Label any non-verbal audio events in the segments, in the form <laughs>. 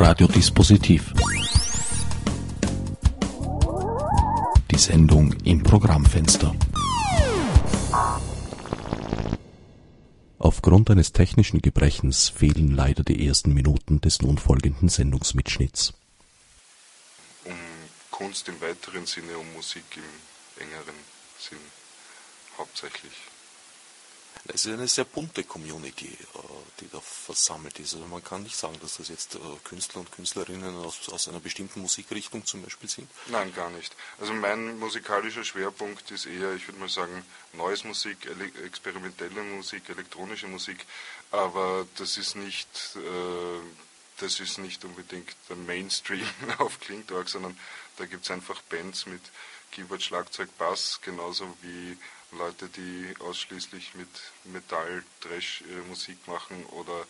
Radiodispositiv. Die Sendung im Programmfenster. Aufgrund eines technischen Gebrechens fehlen leider die ersten Minuten des nun folgenden Sendungsmitschnitts. Um Kunst im weiteren Sinne, um Musik im engeren Sinn hauptsächlich. Es ist eine sehr bunte Community, äh, die da versammelt ist. Also man kann nicht sagen, dass das jetzt äh, Künstler und Künstlerinnen aus, aus einer bestimmten Musikrichtung zum Beispiel sind. Nein, gar nicht. Also mein musikalischer Schwerpunkt ist eher, ich würde mal sagen, neues Musik, experimentelle Musik, elektronische Musik. Aber das ist nicht, äh, das ist nicht unbedingt der Mainstream <laughs> auf Klingtalk, sondern da gibt es einfach Bands mit Keyboard, Schlagzeug, Bass, genauso wie Leute, die ausschließlich mit Metall, Trash äh, Musik machen oder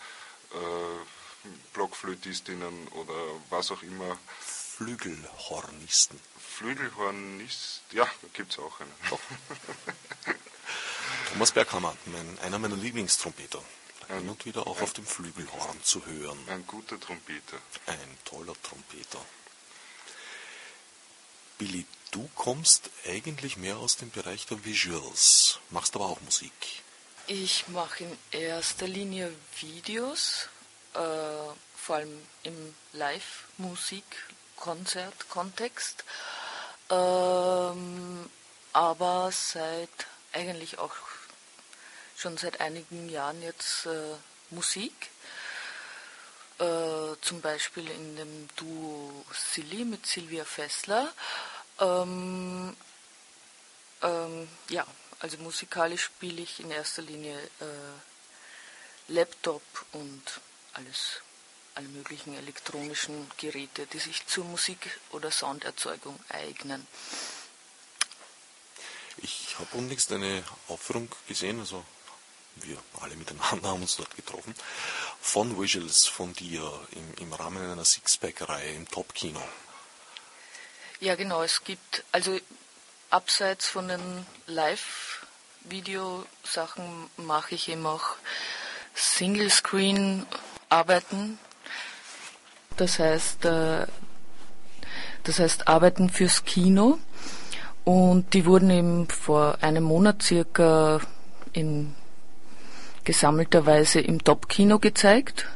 äh, Blockflötistinnen oder was auch immer. Flügelhornisten. Flügelhornist, ja, gibt es auch einen. Doch. <laughs> Thomas Berghammer, mein, einer meiner Lieblingstrompeter. Hin und wieder auch ein, auf dem Flügelhorn zu hören. Ein guter Trompeter. Ein toller Trompeter. Billy, du kommst eigentlich mehr aus dem Bereich der Visuals, machst aber auch Musik. Ich mache in erster Linie Videos, äh, vor allem im Live-Musik-Konzert-Kontext, ähm, aber seit eigentlich auch schon seit einigen Jahren jetzt äh, Musik. Äh, zum Beispiel in dem Duo Silly mit Silvia Fessler. Ähm, ähm, ja, also musikalisch spiele ich in erster Linie äh, Laptop und alles, alle möglichen elektronischen Geräte, die sich zur Musik- oder Sounderzeugung eignen. Ich habe unlängst eine Aufführung gesehen, also wir alle miteinander haben uns dort getroffen, von Visuals von dir im, im Rahmen einer Sixpack-Reihe im Top-Kino. Ja, genau, es gibt, also abseits von den Live-Video-Sachen mache ich eben auch Single-Screen-Arbeiten. Das heißt, äh, das heißt Arbeiten fürs Kino. Und die wurden eben vor einem Monat circa in gesammelter Weise im Top-Kino gezeigt.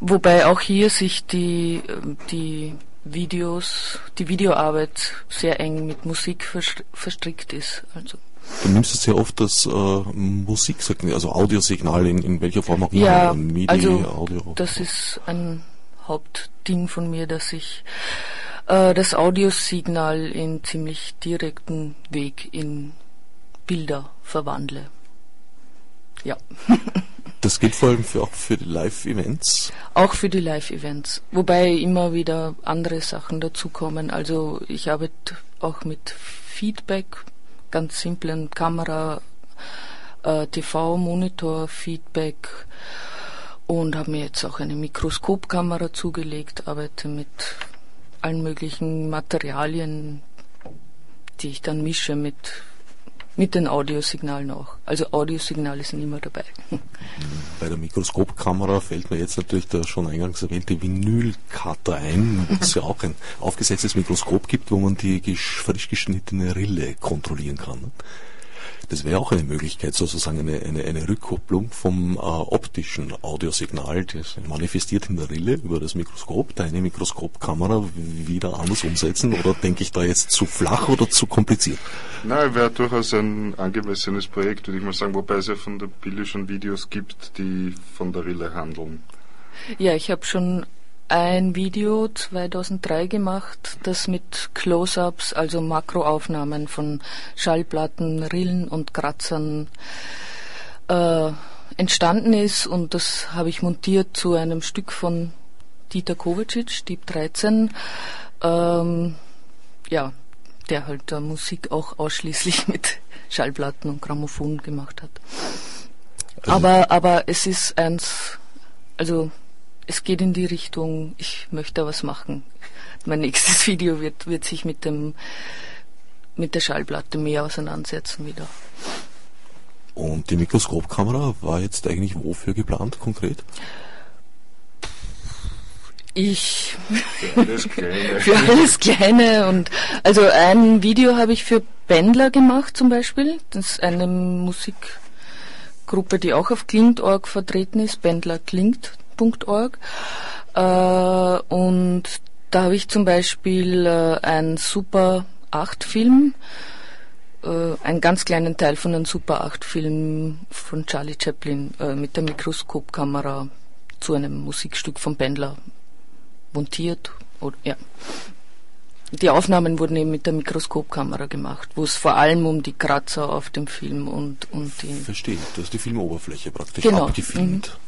Wobei auch hier sich die, die Videos, die Videoarbeit sehr eng mit Musik verstrickt ist. Also. Du nimmst es sehr oft das äh, Musiksignal, also Audiosignal in, in welcher Form auch immer. Ja, MIDI, also Audio. das ist ein Hauptding von mir, dass ich äh, das Audiosignal in ziemlich direkten Weg in Bilder verwandle. Ja. <laughs> Das geht vor allem für, auch für die Live-Events? Auch für die Live-Events. Wobei immer wieder andere Sachen dazukommen. Also ich arbeite auch mit Feedback, ganz simplen Kamera, äh, TV-Monitor, Feedback und habe mir jetzt auch eine Mikroskopkamera zugelegt, arbeite mit allen möglichen Materialien, die ich dann mische mit mit den Audiosignalen auch. Also Audiosignale sind immer dabei. Bei der Mikroskopkamera fällt mir jetzt natürlich der schon eingangs erwähnte Vinylcutter ein, wo es ja auch ein aufgesetztes Mikroskop gibt, wo man die frisch geschnittene Rille kontrollieren kann. Das wäre auch eine Möglichkeit, sozusagen eine, eine, eine Rückkopplung vom äh, optischen Audiosignal, das manifestiert in der Rille über das Mikroskop, deine Mikroskopkamera wieder anders umsetzen oder denke ich da jetzt zu flach oder zu kompliziert? Nein, wäre durchaus ein angemessenes Projekt, würde ich mal sagen, wobei es ja von der Billy schon Videos gibt, die von der Rille handeln. Ja, ich habe schon ein Video 2003 gemacht, das mit Close-ups, also Makroaufnahmen von Schallplatten, Rillen und Kratzern äh, entstanden ist und das habe ich montiert zu einem Stück von Dieter Kovacic, Dieb 13, ähm, ja, der halt äh, Musik auch ausschließlich <laughs> mit Schallplatten und Grammophon gemacht hat. Also aber, aber es ist eins, also es geht in die Richtung, ich möchte was machen. Mein nächstes <laughs> Video wird, wird sich mit dem, mit der Schallplatte mehr auseinandersetzen wieder. Und die Mikroskopkamera war jetzt eigentlich wofür geplant konkret? Ich. Für alles Kleine. <laughs> für alles Kleine und also ein Video habe ich für Bändler gemacht zum Beispiel. Das ist eine Musikgruppe, die auch auf klingt.org vertreten ist, bändlerklingt.org. Äh, und da habe ich zum Beispiel äh, einen Super 8 Film, äh, einen ganz kleinen Teil von einem Super 8 Film von Charlie Chaplin äh, mit der Mikroskopkamera zu einem Musikstück von Bändler montiert. Oder, ja. Die Aufnahmen wurden eben mit der Mikroskopkamera gemacht, wo es vor allem um die Kratzer auf dem Film und, und die. Verstehe, du hast die Filmoberfläche praktisch Genau. abgefilmt.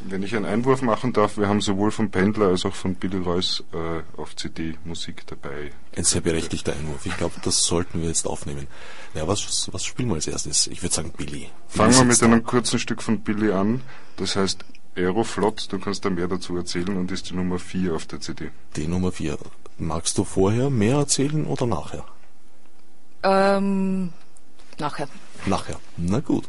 Wenn ich einen Einwurf machen darf, wir haben sowohl von Pendler als auch von Billy Royce äh, auf CD Musik dabei. Ein sehr berechtigter Einwurf. Ich glaube, das sollten wir jetzt aufnehmen. Ja, was, was spielen wir als erstes? Ich würde sagen Billy. Fangen wir mit da. einem kurzen Stück von Billy an. Das heißt Aeroflot, du kannst da mehr dazu erzählen und ist die Nummer 4 auf der CD. Die Nummer 4. Magst du vorher mehr erzählen oder nachher? Ähm, nachher. Nachher. Na gut.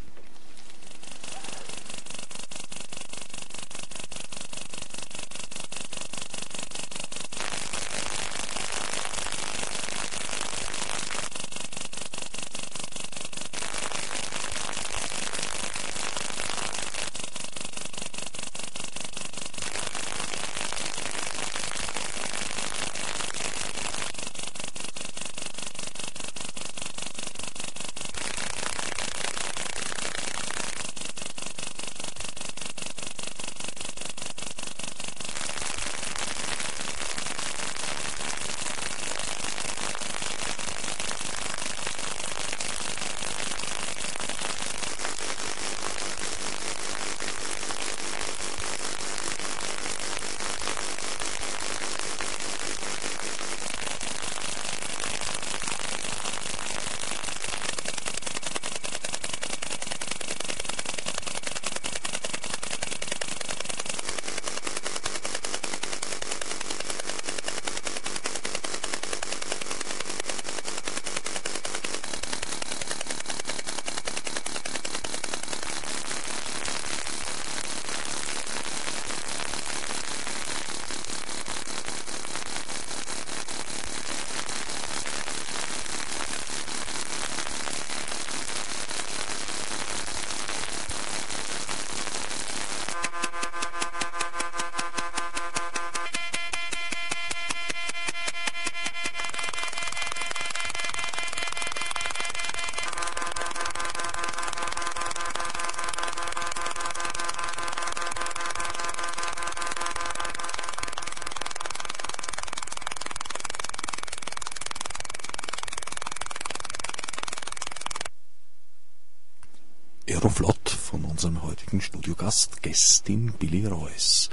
Aeroflot von unserem heutigen Studiogast, Gästin Billy Royce.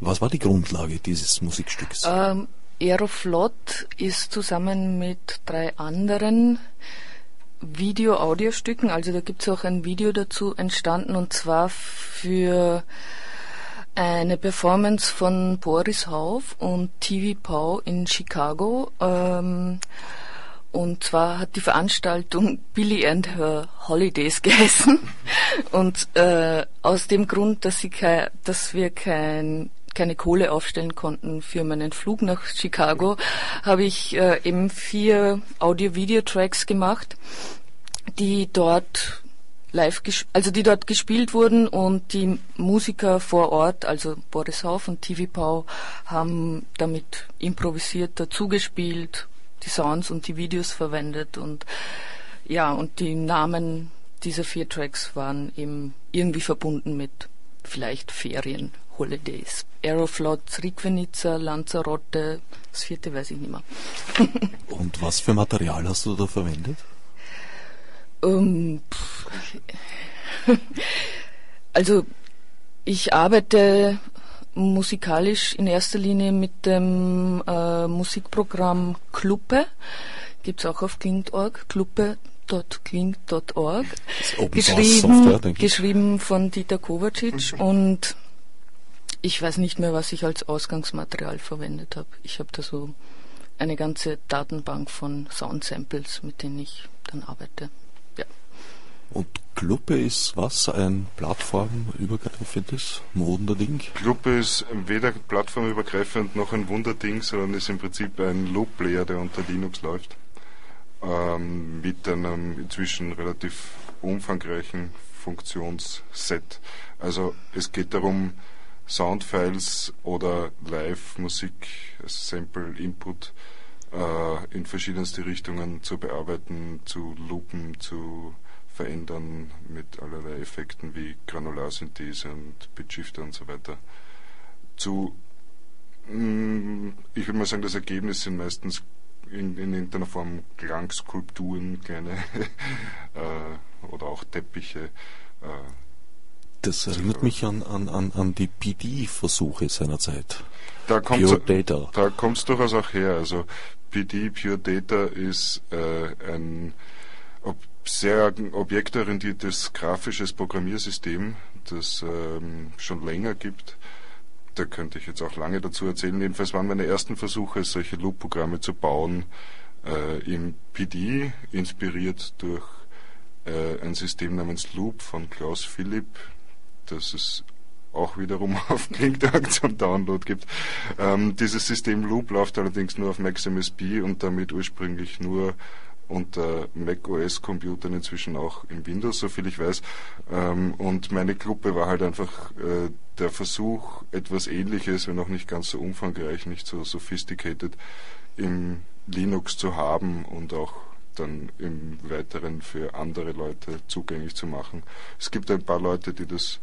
Was war die Grundlage dieses Musikstücks? Ähm, Aeroflot ist zusammen mit drei anderen Video-Audiostücken, also da gibt es auch ein Video dazu entstanden und zwar für eine Performance von Boris Hauf und TV Pau in Chicago. Ähm, und zwar hat die Veranstaltung Billy and Her Holidays geheißen. Und äh, aus dem Grund, dass, sie kei dass wir kein, keine Kohle aufstellen konnten für meinen Flug nach Chicago, habe ich äh, eben vier Audio-Video-Tracks gemacht, die dort live, also die dort gespielt wurden und die Musiker vor Ort, also Boris Hauf und TV Pau, haben damit improvisiert, dazugespielt, die Sounds und die Videos verwendet und ja, und die Namen dieser vier Tracks waren eben irgendwie verbunden mit vielleicht Ferien, Holidays. Aeroflot, Srikvenica, Lanzarote, das vierte weiß ich nicht mehr. <laughs> Und was für Material hast du da verwendet? Ähm, pff, <laughs> also ich arbeite musikalisch in erster Linie mit dem äh, Musikprogramm Kluppe. Gibt's auch auf klingt.org, kluppe.klingt.org. Geschrieben, geschrieben von Dieter Kovacic und ich weiß nicht mehr, was ich als Ausgangsmaterial verwendet habe. Ich habe da so eine ganze Datenbank von Soundsamples, mit denen ich dann arbeite. Und Cluppe ist was? Ein plattformübergreifendes Wunderding? Cluppe ist weder plattformübergreifend noch ein Wunderding, sondern ist im Prinzip ein Loop-Player, der unter Linux läuft. Ähm, mit einem inzwischen relativ umfangreichen Funktionsset. Also es geht darum, Soundfiles oder Live-Musik, also Sample-Input äh, in verschiedenste Richtungen zu bearbeiten, zu loopen, zu verändern mit allerlei Effekten wie Granularsynthese und Bitshifter und so weiter. Zu, mm, ich würde mal sagen, das Ergebnis sind meistens in, in irgendeiner Form Klangskulpturen, kleine <laughs> äh, oder auch Teppiche. Äh, das erinnert mich an, an, an, an die PD-Versuche seiner Zeit. Da kommt Pure Data. Da kommt es durchaus auch her. Also PD, Pure Data ist äh, ein ob, sehr objektorientiertes grafisches Programmiersystem, das ähm, schon länger gibt. Da könnte ich jetzt auch lange dazu erzählen. Jedenfalls waren meine ersten Versuche, solche Loop-Programme zu bauen, äh, im PD, inspiriert durch äh, ein System namens Loop von Klaus Philipp, das es auch wiederum <laughs> auf Clickdark zum Download gibt. Ähm, dieses System Loop läuft allerdings nur auf MaxMSP und damit ursprünglich nur unter macOS-Computern inzwischen auch in Windows, soviel ich weiß. Ähm, und meine Gruppe war halt einfach äh, der Versuch, etwas Ähnliches, wenn auch nicht ganz so umfangreich, nicht so sophisticated, im Linux zu haben und auch dann im Weiteren für andere Leute zugänglich zu machen. Es gibt ein paar Leute, die das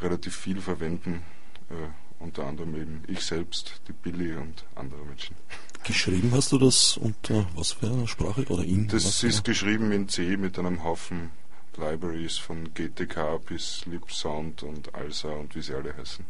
relativ viel verwenden, äh, unter anderem eben ich selbst, die Billy und andere Menschen. Geschrieben hast du das unter was für einer Sprache oder in? Das ist geschrieben in C mit einem Haufen Libraries von GTK bis LibSound und ALSA und wie sie alle heißen.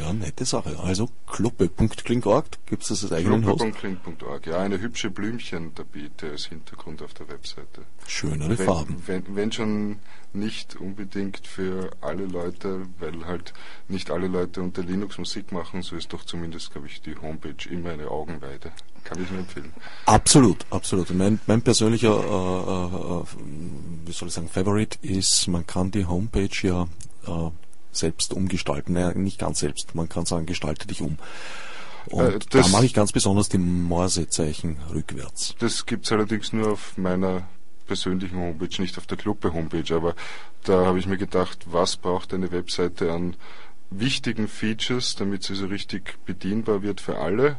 Ja, nette Sache. Also kloppe.kling.org gibt es das als eigenen Host? Kloppe.kling.org, ja, eine hübsche Blümchen-Tapete als Hintergrund auf der Webseite. Schönere wenn, Farben. Wenn, wenn schon nicht unbedingt für alle Leute, weil halt nicht alle Leute unter Linux Musik machen, so ist doch zumindest, glaube ich, die Homepage immer eine Augenweide. Kann ich nur empfehlen. Absolut, absolut. Mein, mein persönlicher, äh, äh, wie soll ich sagen, Favorite ist, man kann die Homepage ja äh, selbst umgestalten. Naja, nicht ganz selbst. Man kann sagen, gestalte dich um. Und äh, da mache ich ganz besonders die Morsezeichen rückwärts. Das gibt es allerdings nur auf meiner persönlichen Homepage, nicht auf der Cluppe-Homepage. Aber da habe ich mir gedacht, was braucht eine Webseite an wichtigen Features, damit sie so richtig bedienbar wird für alle.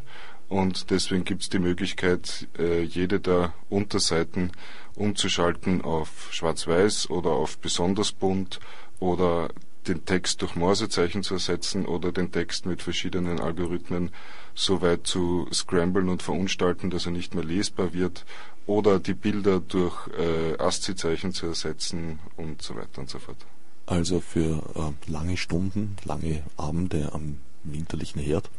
Und deswegen gibt es die Möglichkeit, äh, jede der Unterseiten umzuschalten auf Schwarz-Weiß oder auf besonders bunt oder den Text durch Morsezeichen zu ersetzen oder den Text mit verschiedenen Algorithmen so weit zu scramblen und verunstalten, dass er nicht mehr lesbar wird oder die Bilder durch äh, ASCII-Zeichen zu ersetzen und so weiter und so fort. Also für äh, lange Stunden, lange Abende am winterlichen Herd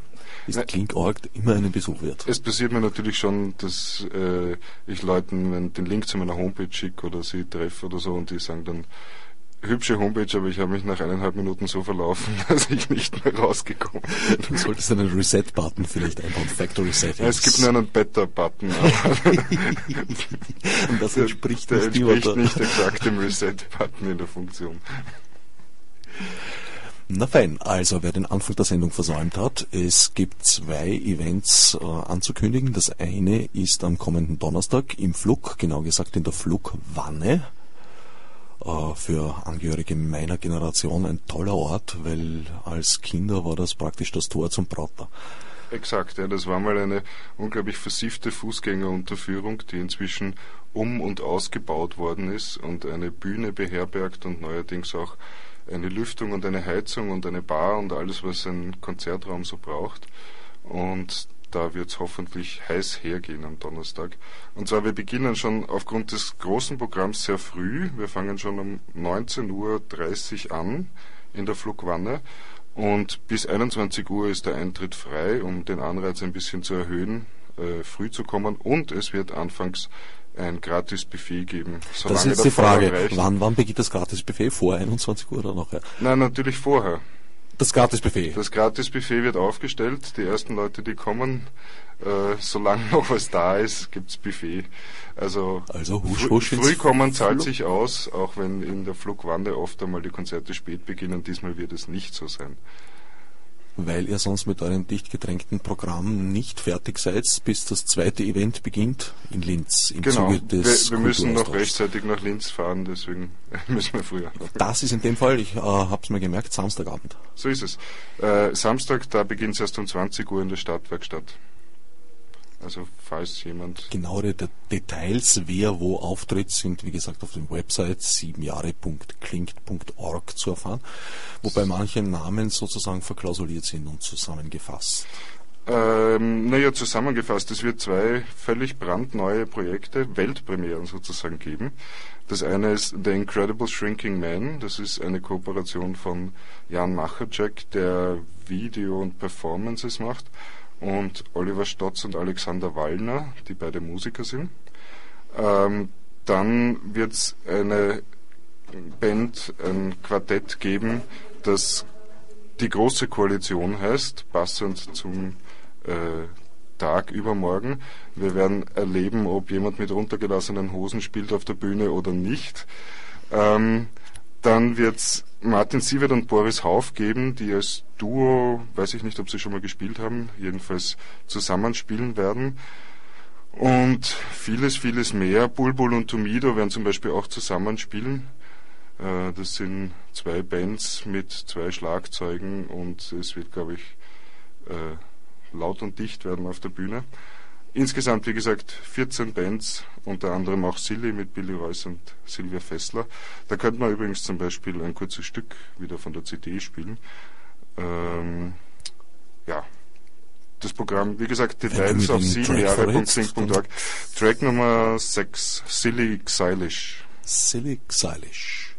ist Nein, Kling.org immer einen Besuch wert. Es passiert mir natürlich schon, dass äh, ich Leuten den Link zu meiner Homepage schicke oder sie treffe oder so und die sagen dann, hübsche Homepage, aber ich habe mich nach eineinhalb Minuten so verlaufen, <laughs> dass ich nicht mehr rausgekommen bin. Du solltest einen Reset-Button vielleicht einbauen, Factory Settings. Ja, es gibt nur einen Better-Button. <laughs> Und das entspricht, der, der entspricht nicht exakt dem Reset-Button in der Funktion. Na fein, also wer den Anfang der Sendung versäumt hat, es gibt zwei Events äh, anzukündigen. Das eine ist am kommenden Donnerstag im Flug, genau gesagt in der Flugwanne äh, für Angehörige meiner Generation ein toller Ort, weil als Kinder war das praktisch das Tor zum Prater. Exakt, ja, das war mal eine unglaublich versiffte Fußgängerunterführung, die inzwischen um und ausgebaut worden ist und eine Bühne beherbergt und neuerdings auch eine Lüftung und eine Heizung und eine Bar und alles, was ein Konzertraum so braucht. Und da wird es hoffentlich heiß hergehen am Donnerstag. Und zwar, wir beginnen schon aufgrund des großen Programms sehr früh. Wir fangen schon um 19.30 Uhr an in der Flugwanne. Und bis 21 Uhr ist der Eintritt frei, um den Anreiz ein bisschen zu erhöhen, äh, früh zu kommen. Und es wird anfangs ein Gratis-Buffet geben. Das ist jetzt die Frage. Wann, wann beginnt das Gratis-Buffet? Vor 21 Uhr oder nachher? Nein, natürlich vorher. Das Gratisbuffet. Das Gratisbuffet wird aufgestellt. Die ersten Leute, die kommen, äh, solange noch was da ist, gibt's Buffet. Also, also husch, früh, husch früh kommen zahlt sich aus, auch wenn in der Flugwande oft einmal die Konzerte spät beginnen. Diesmal wird es nicht so sein weil ihr sonst mit eurem dicht gedrängten Programm nicht fertig seid, bis das zweite Event beginnt in Linz. Im genau, Zuge des wir, wir müssen noch rechtzeitig nach Linz fahren, deswegen <laughs> müssen wir früher. Das ist in dem Fall, ich äh, habe es mir gemerkt, Samstagabend. So ist es. Äh, Samstag, da beginnt es erst um 20 Uhr in der Stadtwerkstatt. Also falls jemand. Genauere Details, wer wo auftritt, sind wie gesagt auf dem Website siebenjahre.klingt.org zu erfahren, wobei manche Namen sozusagen verklausuliert sind und zusammengefasst. Ähm, naja, zusammengefasst, es wird zwei völlig brandneue Projekte, Weltpremieren sozusagen geben. Das eine ist The Incredible Shrinking Man, das ist eine Kooperation von Jan Macherczek, der Video und Performances macht und Oliver Stotz und Alexander Wallner, die beide Musiker sind. Ähm, dann wird es eine Band, ein Quartett geben, das die Große Koalition heißt, passend zum äh, Tag übermorgen. Wir werden erleben, ob jemand mit runtergelassenen Hosen spielt auf der Bühne oder nicht. Ähm, dann wird es Martin Sievert und Boris Hauf geben, die als Duo, weiß ich nicht, ob sie schon mal gespielt haben, jedenfalls zusammenspielen werden. Und vieles, vieles mehr. Bulbul und Tomido werden zum Beispiel auch zusammenspielen. Äh, das sind zwei Bands mit zwei Schlagzeugen und es wird, glaube ich, äh, laut und dicht werden auf der Bühne. Insgesamt, wie gesagt, 14 Bands, unter anderem auch Silly mit Billy Royce und Sylvia Fessler. Da könnte man übrigens zum Beispiel ein kurzes Stück wieder von der CD spielen. Ähm, ja, das Programm, wie gesagt, Details auf 7jahre.sync.org. Track Nummer 6, Silly Xylish. Silly Xylish.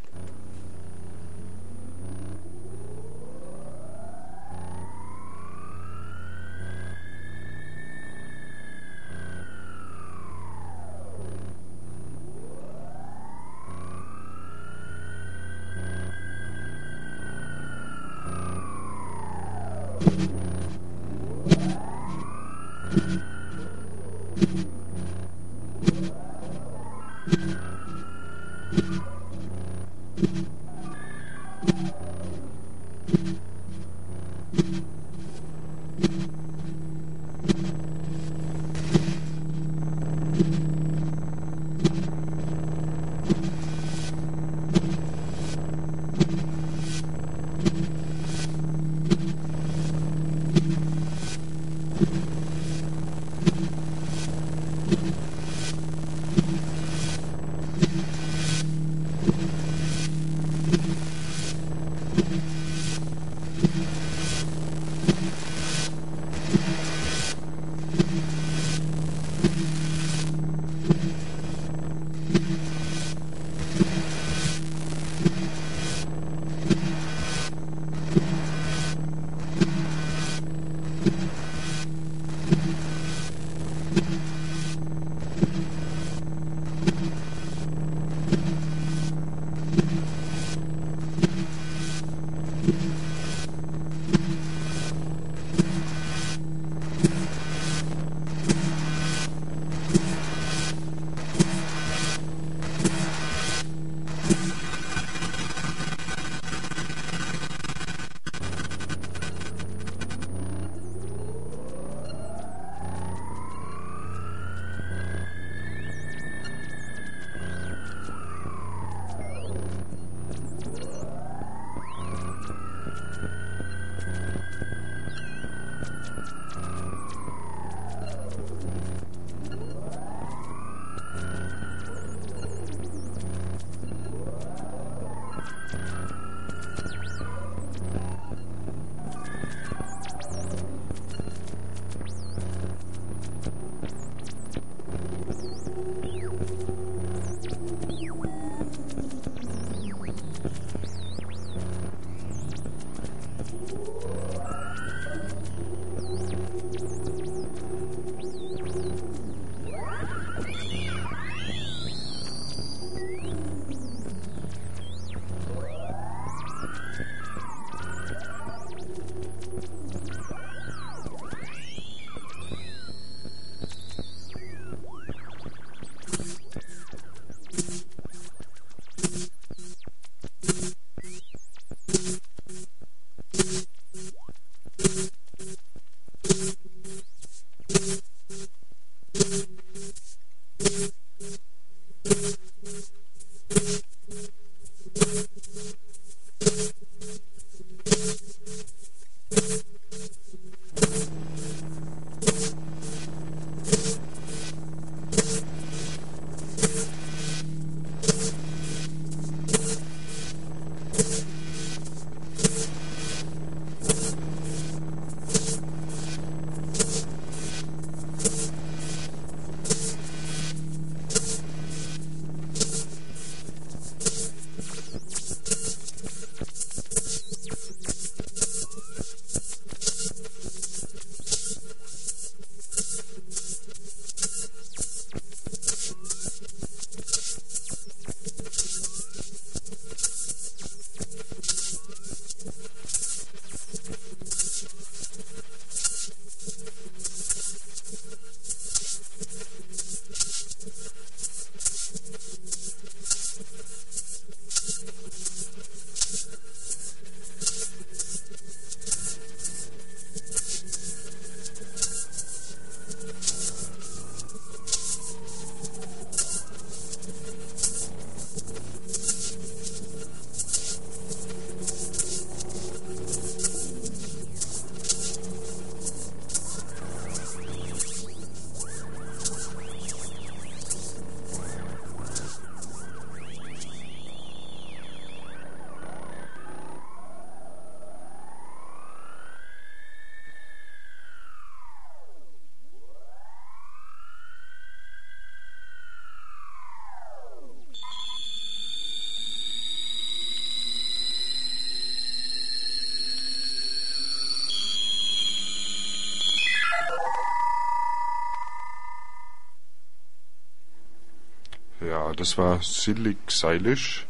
Ja, das war Silly Xeilish.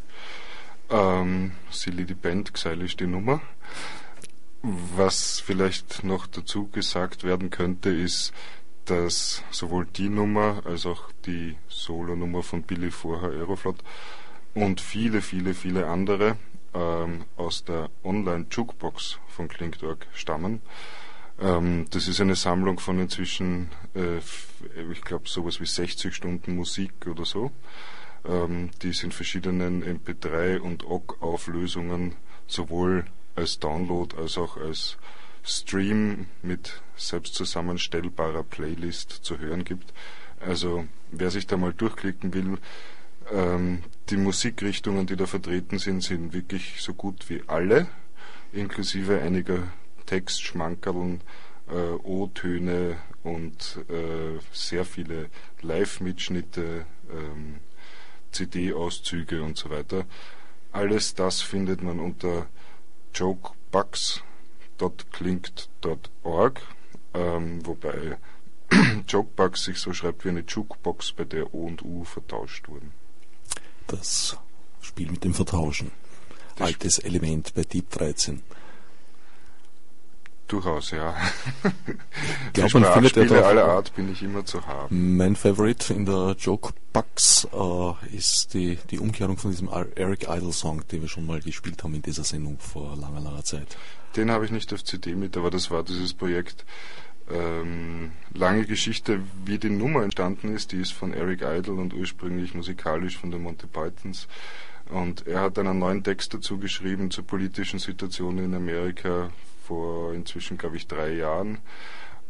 Ähm, Silly die Band, Xeilish die Nummer. Was vielleicht noch dazu gesagt werden könnte, ist, dass sowohl die Nummer als auch die Solo-Nummer von Billy vorher Aeroflot und viele, viele, viele andere ähm, aus der Online-Jukebox von Klingt.org stammen. Ähm, das ist eine Sammlung von inzwischen, äh, ich glaube, sowas wie 60 Stunden Musik oder so. Ähm, die ist in verschiedenen MP3 und OGG-Auflösungen sowohl als Download als auch als Stream mit selbst zusammenstellbarer Playlist zu hören gibt. Also wer sich da mal durchklicken will, ähm, die Musikrichtungen, die da vertreten sind, sind wirklich so gut wie alle, inklusive einiger Textschmankerln, äh, O-Töne und äh, sehr viele Live-Mitschnitte, ähm, CD-Auszüge und so weiter. Alles das findet man unter jokebugs.klingt.org, ähm, wobei <clears throat> Jokebugs sich so schreibt wie eine Jukebox, bei der O und U vertauscht wurden. Das Spiel mit dem Vertauschen. Das Altes Element bei Deep 13. Durchaus, ja. Glaub, man findet ja aller Art bin ich immer zu haben. Mein Favorite in der Joke Bugs äh, ist die, die Umkehrung von diesem Eric Idle Song, den wir schon mal gespielt haben in dieser Sendung vor langer, langer Zeit. Den habe ich nicht auf CD mit, aber das war dieses Projekt. Ähm, lange Geschichte, wie die Nummer entstanden ist, die ist von Eric Idle und ursprünglich musikalisch von den Monty Pythons. Und er hat einen neuen Text dazu geschrieben zur politischen Situation in Amerika vor inzwischen, glaube ich, drei Jahren.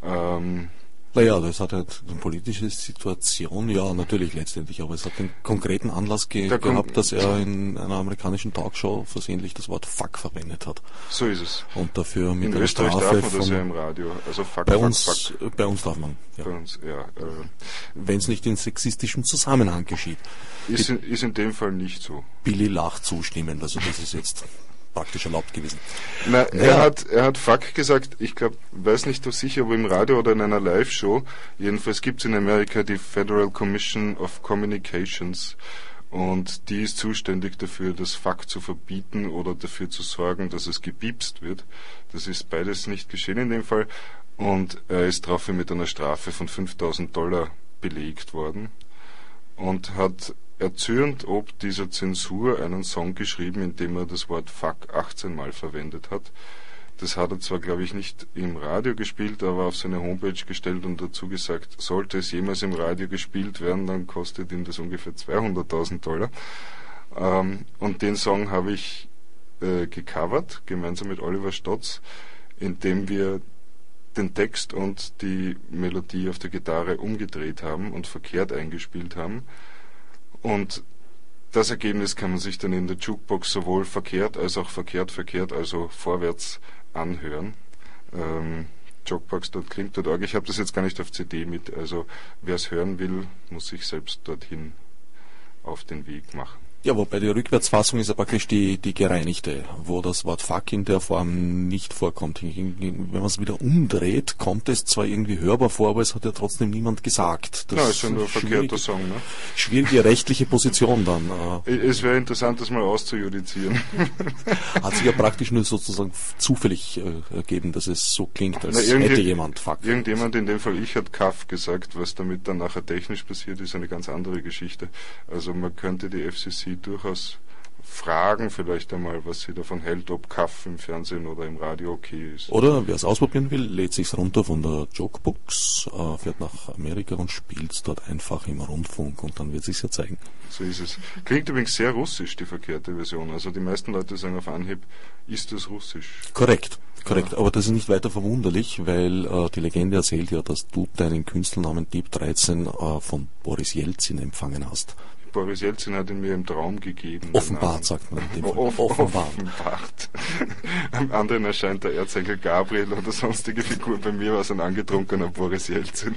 Ähm, naja, das hat halt eine politische Situation, ja, natürlich letztendlich, aber es hat den konkreten Anlass ge da gehabt, dass er in einer amerikanischen Talkshow versehentlich das Wort Fuck verwendet hat. So ist es. Und dafür mit in einer Österreich Strafe darf man das ja im Radio. Also Fuck, bei fuck, uns, fuck. Bei uns darf man. Ja. Bei uns, ja. Äh, Wenn es nicht in sexistischem Zusammenhang geschieht. Ist in, ist in dem Fall nicht so. Billy lacht zustimmend, also das ist jetzt praktisch erlaubt gewesen. Na, er, ja. hat, er hat Fuck gesagt, ich glaube, weiß nicht sicher, ob im Radio oder in einer Live-Show. Jedenfalls gibt es in Amerika die Federal Commission of Communications und die ist zuständig dafür, das Fuck zu verbieten oder dafür zu sorgen, dass es gepiepst wird. Das ist beides nicht geschehen in dem Fall und er ist daraufhin mit einer Strafe von 5000 Dollar belegt worden und hat erzürnt ob dieser Zensur einen Song geschrieben, in dem er das Wort Fuck 18 Mal verwendet hat. Das hat er zwar, glaube ich, nicht im Radio gespielt, aber auf seine Homepage gestellt und dazu gesagt, sollte es jemals im Radio gespielt werden, dann kostet ihm das ungefähr 200.000 Dollar. Ähm, und den Song habe ich äh, gecovert, gemeinsam mit Oliver Stotz, indem wir den Text und die Melodie auf der Gitarre umgedreht haben und verkehrt eingespielt haben. Und das Ergebnis kann man sich dann in der Jukebox sowohl verkehrt als auch verkehrt verkehrt, also vorwärts anhören. Ähm, Jukebox.klingt.org. Ich habe das jetzt gar nicht auf CD mit, also wer es hören will, muss sich selbst dorthin auf den Weg machen. Ja, wobei die Rückwärtsfassung ist ja praktisch die, die gereinigte, wo das Wort Fuck in der Form nicht vorkommt. Wenn man es wieder umdreht, kommt es zwar irgendwie hörbar vor, aber es hat ja trotzdem niemand gesagt. Das ja, ist ja nur ein verkehrter Song. Ne? Schwierige rechtliche Position dann. Äh. Es wäre interessant, das mal auszujudizieren. <laughs> hat sich ja praktisch nur sozusagen zufällig äh, ergeben, dass es so klingt, als Na, hätte jemand Fuck. Irgendjemand, in dem Fall ich, hat Kaff gesagt. Was damit dann nachher technisch passiert, ist eine ganz andere Geschichte. Also man könnte die FCC durchaus fragen, vielleicht einmal, was sie davon hält, ob Kaff im Fernsehen oder im Radio okay ist. Oder wer es ausprobieren will, lädt sich's runter von der Jokebox, äh, fährt nach Amerika und spielt dort einfach im Rundfunk und dann wird sich's ja zeigen. So ist es. Klingt übrigens sehr russisch, die verkehrte Version. Also die meisten Leute sagen auf Anhieb, ist das russisch? Korrekt. Korrekt, aber das ist nicht weiter verwunderlich, weil äh, die Legende erzählt ja, dass du deinen Künstlernamen Deep 13 äh, von Boris Jelzin empfangen hast. Boris Jelzin hat ihn mir im Traum gegeben. Offenbart, sagt man. In dem. Off offenbart. offenbart. <laughs> Am anderen erscheint der Erzengel Gabriel oder sonstige Figur. Bei mir war es ein angetrunkener Boris Jelzin.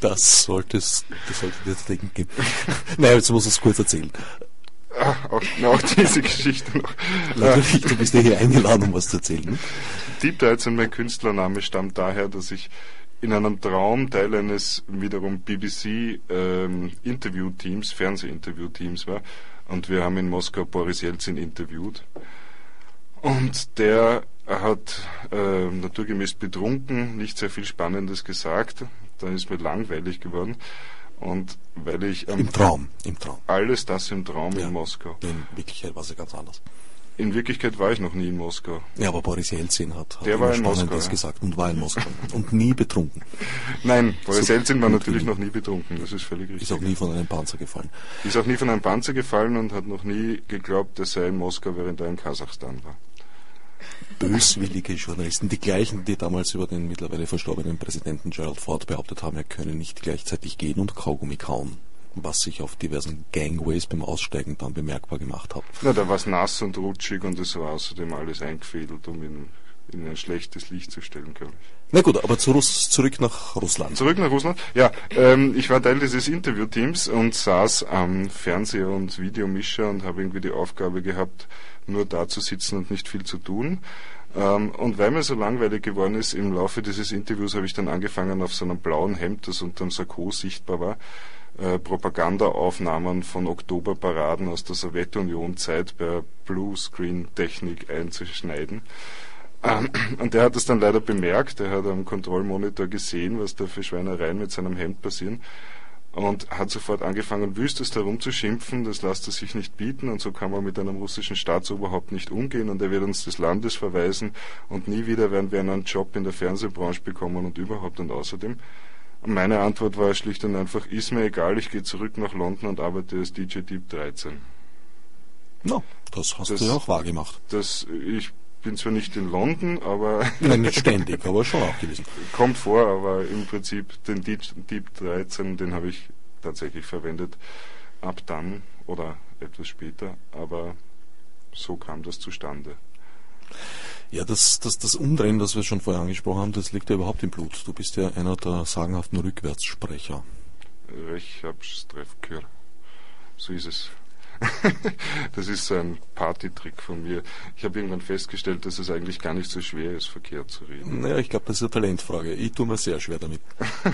Das sollte es, das sollte dir denken geben. naja, jetzt muss ich es kurz erzählen. Ach, auch, auch diese Geschichte noch. Natürlich, du bist ja hier eingeladen, um was zu erzählen. Deep 13, mein Künstlername, stammt daher, dass ich in einem Traum Teil eines wiederum BBC ähm, Interviewteams, Fernsehinterviewteams war. Und wir haben in Moskau Boris Jelzin interviewt. Und der hat äh, naturgemäß betrunken, nicht sehr viel Spannendes gesagt. Dann ist mir langweilig geworden. Und weil ich Im Traum, im Traum. alles das im Traum Ja. in Moskau. In Wirklichkeit war es ja ganz anders. In Wirklichkeit war ich noch nie in Moskau. Ja, aber Boris Jelzin hat, hat Der war in Moskau, ja. gesagt und war in Moskau und nie betrunken. <laughs> Nein, Boris So Jelzin war natürlich noch nie betrunken, das ist völlig Ist richtig. auch nie von einem Panzer gefallen. Ist auch nie von einem Panzer gefallen und hat noch nie geglaubt, er sei in Moskau, während er in Kasachstan war. Böswillige Journalisten, die gleichen, die damals über den mittlerweile verstorbenen Präsidenten Gerald Ford behauptet haben, er könne nicht gleichzeitig gehen und Kaugummi kauen, was sich auf diversen Gangways beim Aussteigen dann bemerkbar gemacht hat. Na, da war es nass und rutschig und es war außerdem alles eingefädelt, um ihn in ein schlechtes Licht zu stellen, glaube ich. Na gut, aber zu Russ, zurück nach Russland. Zurück nach Russland. Ja, ähm, ich war Teil dieses Interviewteams und saß am Fernseher und Videomischer und habe irgendwie die Aufgabe gehabt, nur da zu sitzen und nicht viel zu tun. Ähm, und weil mir so langweilig geworden ist, im Laufe dieses Interviews habe ich dann angefangen, auf so einem blauen Hemd, das unter dem Sakko sichtbar war, Propagandaaufnahmen von Oktoberparaden aus der Sowjetunion-Zeit per Bluescreen-Technik einzuschneiden. Ähm, und der hat es dann leider bemerkt, er hat am Kontrollmonitor gesehen, was da für Schweinereien mit seinem Hemd passieren und hat sofort angefangen, wüstest herumzuschimpfen, das lasst er sich nicht bieten und so kann man mit einem russischen Staatsoberhaupt nicht umgehen und er wird uns des Landes verweisen und nie wieder werden wir einen Job in der Fernsehbranche bekommen und überhaupt und außerdem. Meine Antwort war schlicht und einfach, ist mir egal, ich gehe zurück nach London und arbeite als DJ Deep 13. No, das hast Das- du ja auch wahrgemacht. Das, ich bin zwar nicht in London, aber <laughs> Nein, nicht ständig, aber schon auch gewesen. kommt vor, aber im Prinzip den Deep, Deep 13, den habe ich tatsächlich verwendet. Ab dann oder etwas später, aber so kam das zustande. Ja, das, das, das Umdrehen, das wir schon vorher angesprochen haben, das liegt ja überhaupt im Blut. Du bist ja einer der sagenhaften Rückwärtssprecher. Ich hab's Treffkür. So ist es. <laughs> das ist so ein Partytrick von mir. Ich habe irgendwann festgestellt, dass es eigentlich gar nicht so schwer ist, verkehrt zu reden. Naja, ich glaube, das ist eine Talentfrage. Ich tue mir sehr schwer damit.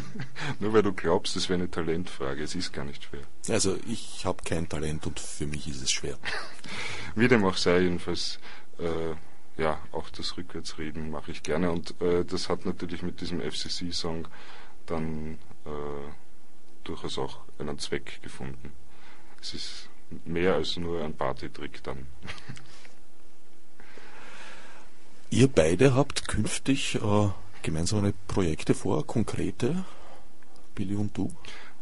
<laughs> Nur weil du glaubst, es wäre eine Talentfrage. Es ist gar nicht schwer. Also, ich habe kein Talent und für mich ist es schwer. <laughs> Wie dem auch sei, jedenfalls, äh, ja, auch das Rückwärtsreden mache ich gerne. Und äh, das hat natürlich mit diesem FCC-Song dann äh, durchaus auch einen Zweck gefunden. Es ist mehr als nur ein Partytrick dann. <laughs> Ihr beide habt künftig äh, gemeinsame Projekte vor, konkrete, Billy und du.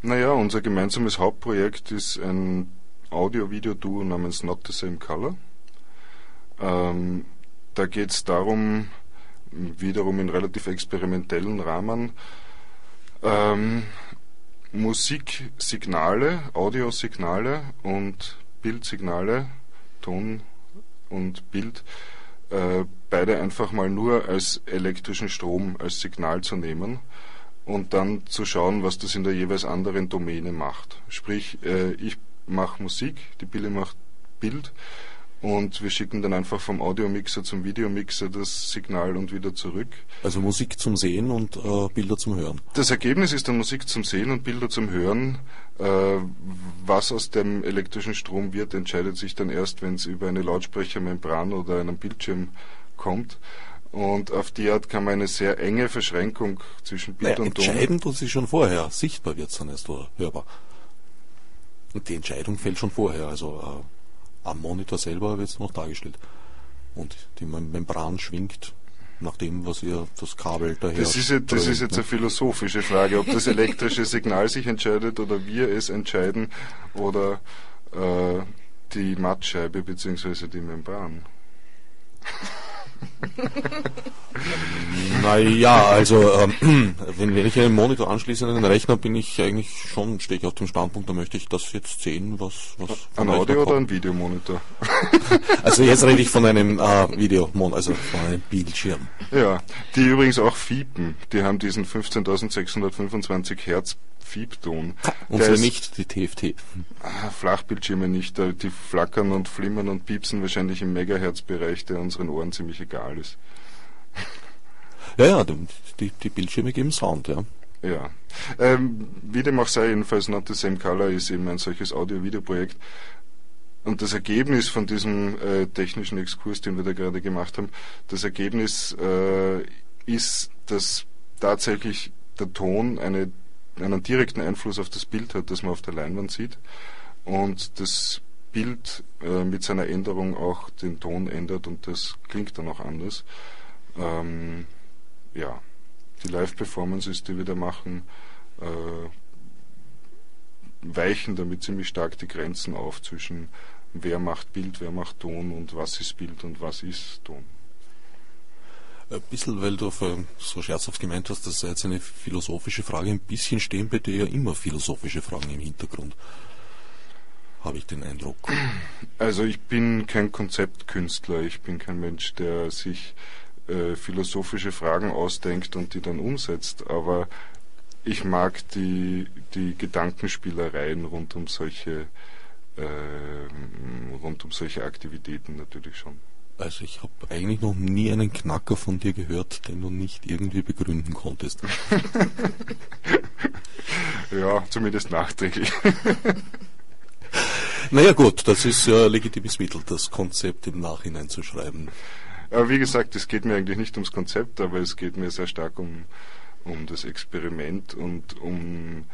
Naja, unser gemeinsames Hauptprojekt ist ein Audio-Video-Duo namens Not the Same Color. Ähm, da geht es darum, wiederum in relativ experimentellen Rahmen, ähm, Musiksignale, Audiosignale und Bildsignale, Ton und Bild, äh, beide einfach mal nur als elektrischen Strom, als Signal zu nehmen und dann zu schauen, was das in der jeweils anderen Domäne macht. Sprich, äh, ich mache Musik, die Billy macht Bild und wir schicken dann einfach vom Audiomixer zum Videomixer das Signal und wieder zurück. Also Musik zum Sehen und äh, Bilder zum Hören. Das Ergebnis ist dann Musik zum Sehen und Bilder zum Hören. Äh, was aus dem elektrischen Strom wird, entscheidet sich dann erst, wenn es über eine Lautsprechermembran oder einen Bildschirm kommt. Und auf die Art kann man eine sehr enge Verschränkung zwischen Bild Naja, und Ton. entscheiden tut sich schon vorher. Sichtbar wird es dann erst oder hörbar. Und die Entscheidung fällt schon vorher. Also äh, am Monitor selber wird es noch dargestellt. Und die Mem Membran schwingt nach dem, was ihr das Kabel daher Das ist, jetzt, das ist jetzt ne? eine philosophische Frage, ob das elektrische Signal sich entscheidet oder wir es entscheiden oder äh, die Mattscheibe bzw. die Membran. Naja, also ähm, <clears throat> wenn, wenn ich einen Monitor anschließe an den Rechner, bin ich eigentlich schon, stehe ich auf dem Standpunkt, da möchte ich das jetzt sehen, was, was Ein Audio oder kommt. ein Videomonitor? <laughs> Also jetzt rede ich von einem äh, Videomon, also von einem Bildschirm. Ja, die übrigens auch fiepen. Die haben diesen 15.625 Hertz Fiebton. Ist- nicht die TFT. Ah, Flachbildschirme nicht, die flackern und flimmern und piepsen wahrscheinlich im Megahertz-Bereich, der unseren Ohren ziemlich egal ist. <laughs> Ja, ja, die, die Bildschirme geben Sound, ja. Ja. Ähm, wie dem auch sei, jedenfalls Not the Same Color ist eben ein solches Audio-Video-Projekt. Und das Ergebnis von diesem äh, technischen Exkurs, den wir da gerade gemacht haben, das Ergebnis äh, ist, dass tatsächlich der Ton eine, einen direkten Einfluss auf das Bild hat, das man auf der Leinwand sieht. Und das Bild äh, mit seiner Änderung auch den Ton ändert und das klingt dann auch anders. Ähm, ja die Live-Performances, die wir da machen, äh, weichen damit ziemlich stark die Grenzen auf zwischen wer macht Bild, wer macht Ton und was ist Bild und was ist Ton. Ein bisschen, weil du so scherzhaft gemeint hast, das sei jetzt eine philosophische Frage, ein bisschen stehen bei dir ja immer philosophische Fragen im Hintergrund. Habe ich den Eindruck. Also ich bin kein Konzeptkünstler, ich bin kein Mensch, der sich äh, philosophische Fragen ausdenkt und die dann umsetzt, aber ich mag die, die Gedankenspielereien rund um solche äh, rund um solche Aktivitäten natürlich schon. Also ich habe eigentlich noch nie einen Knacker von dir gehört, den du nicht irgendwie begründen konntest. <laughs> ja, zumindest nachträglich. <laughs> naja gut, das ist ja legitimes Mittel, das Konzept im Nachhinein zu schreiben. Aber wie gesagt, es geht mir eigentlich nicht ums Konzept, aber es geht mir sehr stark um, um das Experiment und um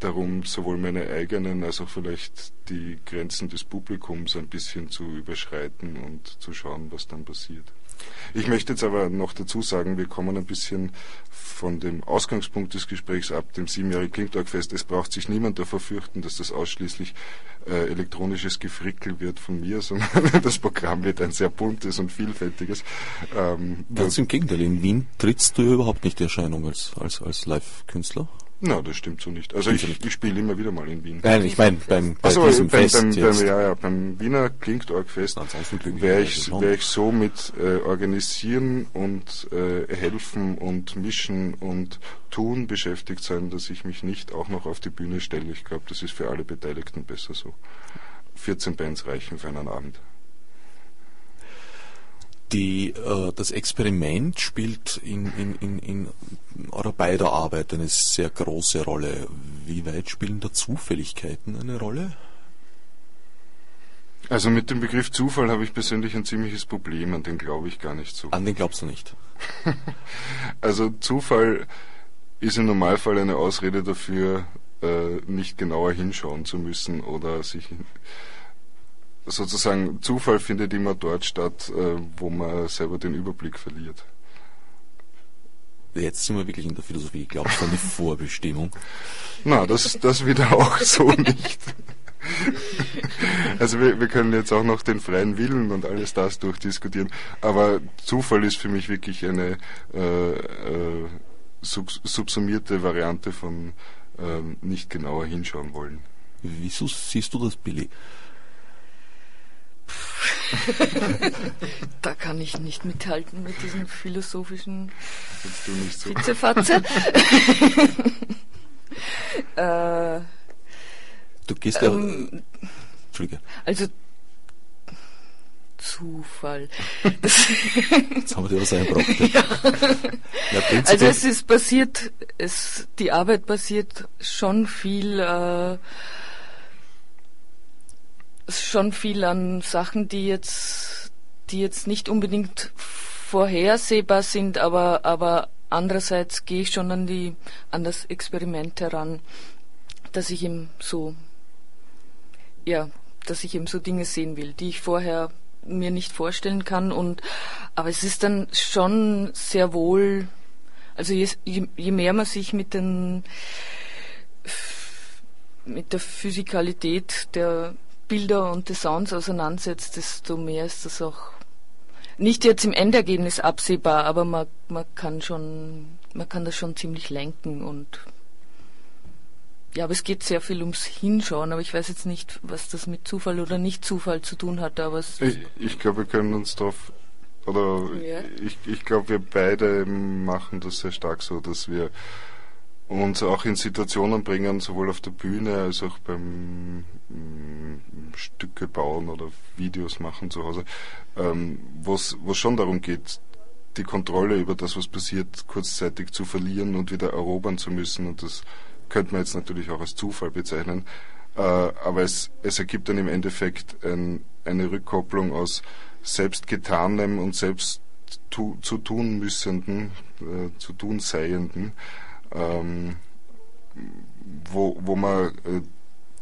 darum, sowohl meine eigenen als auch vielleicht die Grenzen des Publikums ein bisschen zu überschreiten und zu schauen, was dann passiert. Ich möchte jetzt aber noch dazu sagen, wir kommen ein bisschen von dem Ausgangspunkt des Gesprächs ab, dem siebenjährigen Klingtalk-Fest. Es braucht sich niemand davor fürchten, dass das ausschließlich äh, elektronisches Gefrickel wird von mir, <laughs> sondern das Programm wird ein sehr buntes und vielfältiges. Ähm, Ganz im Gegenteil, in Wien trittst du überhaupt nicht die Erscheinung als, als, als Live-Künstler? Na, das stimmt so nicht. Also ich, ich spiele immer wieder mal in Wien. Nein, ich meine beim, bei so, diesem beim, Fest beim, beim, ja, ja, beim Wiener Klingt-Org-Fest wäre ich, wär ich so mit äh, organisieren und äh, helfen und mischen und tun beschäftigt sein, dass ich mich nicht auch noch auf die Bühne stelle. Ich glaube, das ist für alle Beteiligten besser so. 14 Bands reichen für einen Abend. Die, äh, das Experiment spielt in, in, in, in eurer beider Arbeit eine sehr große Rolle. Wie weit spielen da Zufälligkeiten eine Rolle? Also mit dem Begriff Zufall habe ich persönlich ein ziemliches Problem, an den glaube ich gar nicht so. An den glaubst du nicht? <laughs> also Zufall ist im Normalfall eine Ausrede dafür, äh, nicht genauer hinschauen zu müssen oder sich sozusagen Zufall findet immer dort statt, äh, wo man selber den Überblick verliert. Jetzt sind wir wirklich in der Philosophie. Glaubst du an die <laughs> Vorbestimmung? Na, das, das wieder auch so nicht. Also wir, wir können jetzt auch noch den freien Willen und alles das durchdiskutieren, aber Zufall ist für mich wirklich eine äh, äh, subsumierte Variante von äh, nicht genauer hinschauen wollen. Wieso siehst du das, Billy? Da kann ich nicht mithalten mit diesen philosophischen du nicht so. Fitzefatze. <laughs> äh, du gehst ähm, ja. Entschuldige. Also Zufall. <laughs> Jetzt haben wir dir was eingebracht. <laughs> Ja. ja also es ist passiert, es, die Arbeit passiert schon viel äh, schon viel an Sachen, die jetzt, die jetzt nicht unbedingt vorhersehbar sind, aber, aber andererseits gehe ich schon an die, an das Experiment heran, dass ich eben so, ja, dass ich eben so Dinge sehen will, die ich vorher mir nicht vorstellen kann. Und, aber es ist dann schon sehr wohl, also je, je mehr man sich mit den, mit der Physikalität der Bilder und des Sounds auseinandersetzt, desto mehr ist das auch nicht jetzt im Endergebnis absehbar, aber man, man kann schon, man kann das schon ziemlich lenken und ja, aber es geht sehr viel ums Hinschauen, aber ich weiß jetzt nicht, was das mit Zufall oder nicht Zufall zu tun hat, aber es ich, ich glaube, wir können uns darauf oder ja. ich, ich glaube, wir beide machen das sehr stark so, dass wir uns auch in Situationen bringen, sowohl auf der Bühne als auch beim mm, Stücke bauen oder Videos machen zu Hause, ähm, wo es schon darum geht, die Kontrolle über das, was passiert, kurzzeitig zu verlieren und wieder erobern zu müssen. Und das könnte man jetzt natürlich auch als Zufall bezeichnen. Äh, aber es, es ergibt dann im Endeffekt ein, eine Rückkopplung aus selbstgetanem und selbst tu, zu tun müssenden, äh, zu tun seienden, ähm, wo, wo man äh,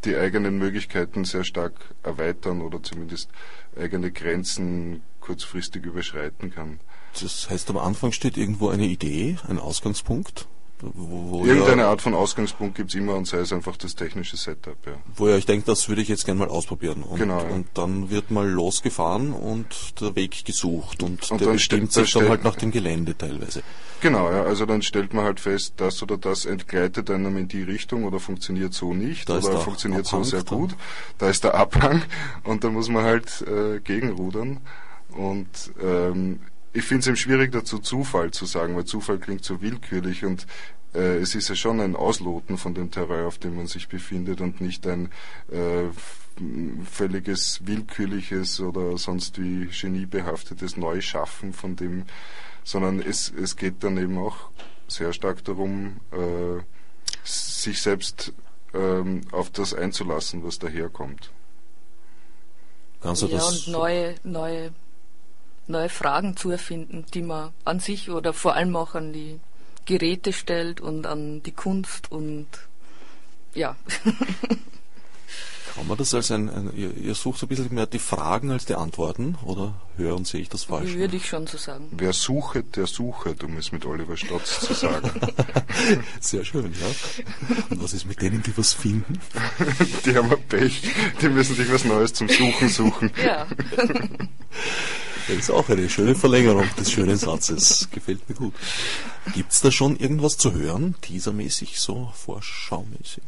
die eigenen Möglichkeiten sehr stark erweitern oder zumindest eigene Grenzen kurzfristig überschreiten kann. Das heißt, am Anfang steht irgendwo eine Idee, ein Ausgangspunkt. Wo Irgendeine Art von Ausgangspunkt gibt es immer und sei es einfach das technische Setup. Ja. Wo ja ich denke, das würde ich jetzt gerne mal ausprobieren. Und, genau, ja. und dann wird mal losgefahren und der Weg gesucht und, und der bestimmt sich dann halt nach dem Gelände teilweise. Genau, ja, also dann stellt man halt fest, das oder das entgleitet einem in die Richtung oder funktioniert so nicht da oder funktioniert Abhang so sehr dann. gut. Da ist der Abhang und da muss man halt äh, gegenrudern. Und ähm, ich finde es eben schwierig dazu Zufall zu sagen, weil Zufall klingt so willkürlich und äh, es ist ja schon ein Ausloten von dem Terrain, auf dem man sich befindet und nicht ein äh, völliges willkürliches oder sonst wie geniebehaftetes Neuschaffen von dem, sondern es, es geht dann eben auch sehr stark darum, äh, sich selbst ähm, auf das einzulassen, was daherkommt. Kannst du ja, das und neue, neue neue Fragen zu erfinden, die man an sich oder vor allem auch an die Geräte stellt und an die Kunst und ja. Kann man das als ein, ein ihr, ihr, sucht so ein bisschen mehr die Fragen als die Antworten, oder hören sehe ich das falsch? Würde ich schon so sagen. Wer suchet, der suchet, um es mit Oliver Stotz zu sagen. <laughs> Sehr schön, ja. Und was ist mit denen, die was finden? die haben ein Pech, die müssen sich was Neues zum Suchen suchen. Ja. <laughs> Das ist auch eine schöne Verlängerung des schönen Satzes. Gefällt mir gut. Gibt es da schon irgendwas zu hören, teasermäßig, so vorschaumäßig?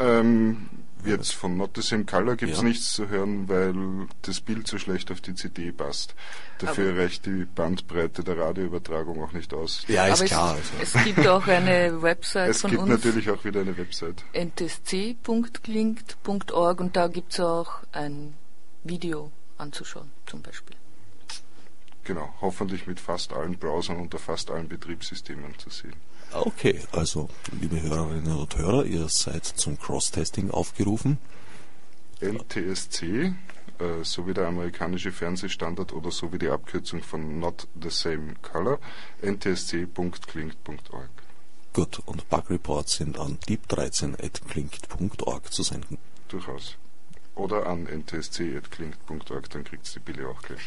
Ähm, jetzt von Not the Same Color gibt es ja. nichts zu hören, weil das Bild so schlecht auf die CD passt. Dafür Aber reicht die Bandbreite der Radioübertragung auch nicht aus. Ja, ist Aber klar. Es, also. es, gibt auch eine <laughs> Website es von uns. Es gibt natürlich auch wieder eine Website. ntsc.klingt.org und da gibt es auch ein Video anzuschauen, zum Beispiel. Genau, hoffentlich mit fast allen Browsern unter fast allen Betriebssystemen zu sehen. Okay, also liebe Hörerinnen und Hörer, ihr seid zum Cross-Testing aufgerufen. NTSC, äh, so wie der amerikanische Fernsehstandard oder so wie die Abkürzung von Not the Same Color, ntsc.klingt.org. Gut, und Bug Reports sind an deep13.klingt.org zu senden. Durchaus oder an ntsc.klingt.org, dann kriegt die Billy auch gleich.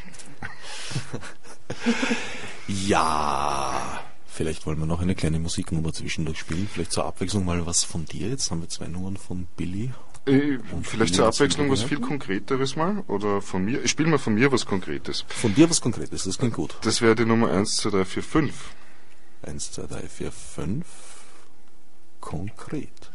<laughs> ja, vielleicht wollen wir noch eine kleine Musiknummer zwischendurch spielen. Vielleicht zur Abwechslung mal was von dir. Jetzt haben wir zwei Nummern von Billy. Äh, vielleicht zur Abwechslung was viel Konkreteres mal? Oder von mir? Ich spiele mal von mir was Konkretes. Von dir was Konkretes, das klingt gut. Das wäre die Nummer 1, 2, 3, 4, 5. 1, 2, 3, 4, 5. Konkret.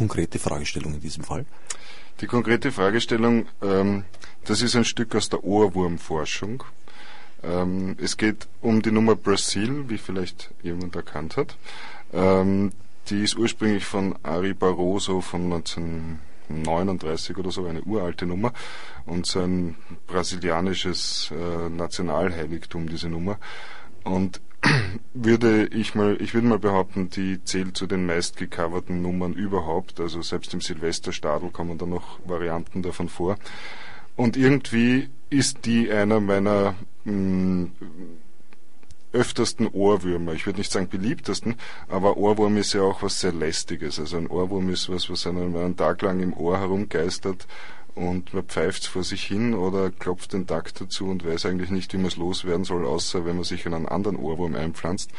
Konkrete Fragestellung in diesem Fall? Die konkrete Fragestellung, ähm, das ist ein Stück aus der Ohrwurmforschung. Ähm, es geht um die Nummer Brasil, wie vielleicht jemand erkannt hat. Ähm, die ist ursprünglich von Ari Barroso von 1939 oder so, eine uralte Nummer und so ein brasilianisches äh, Nationalheiligtum, diese Nummer. Und würde ich mal, ich würde mal behaupten, die zählt zu den meistgecoverten Nummern überhaupt. Also selbst im Silvesterstadel kommen da noch Varianten davon vor. Und irgendwie ist die einer meiner mh, mm, öftersten Ohrwürmer. Ich würde nicht sagen beliebtesten, aber Ohrwurm ist ja auch was sehr Lästiges. Also ein Ohrwurm ist was, was einen, einen Tag lang im Ohr herumgeistert und man pfeift vor sich hin oder klopft den Takt dazu und weiß eigentlich nicht, wie man es loswerden soll, außer wenn man sich in einen anderen Ohrwurm einpflanzt.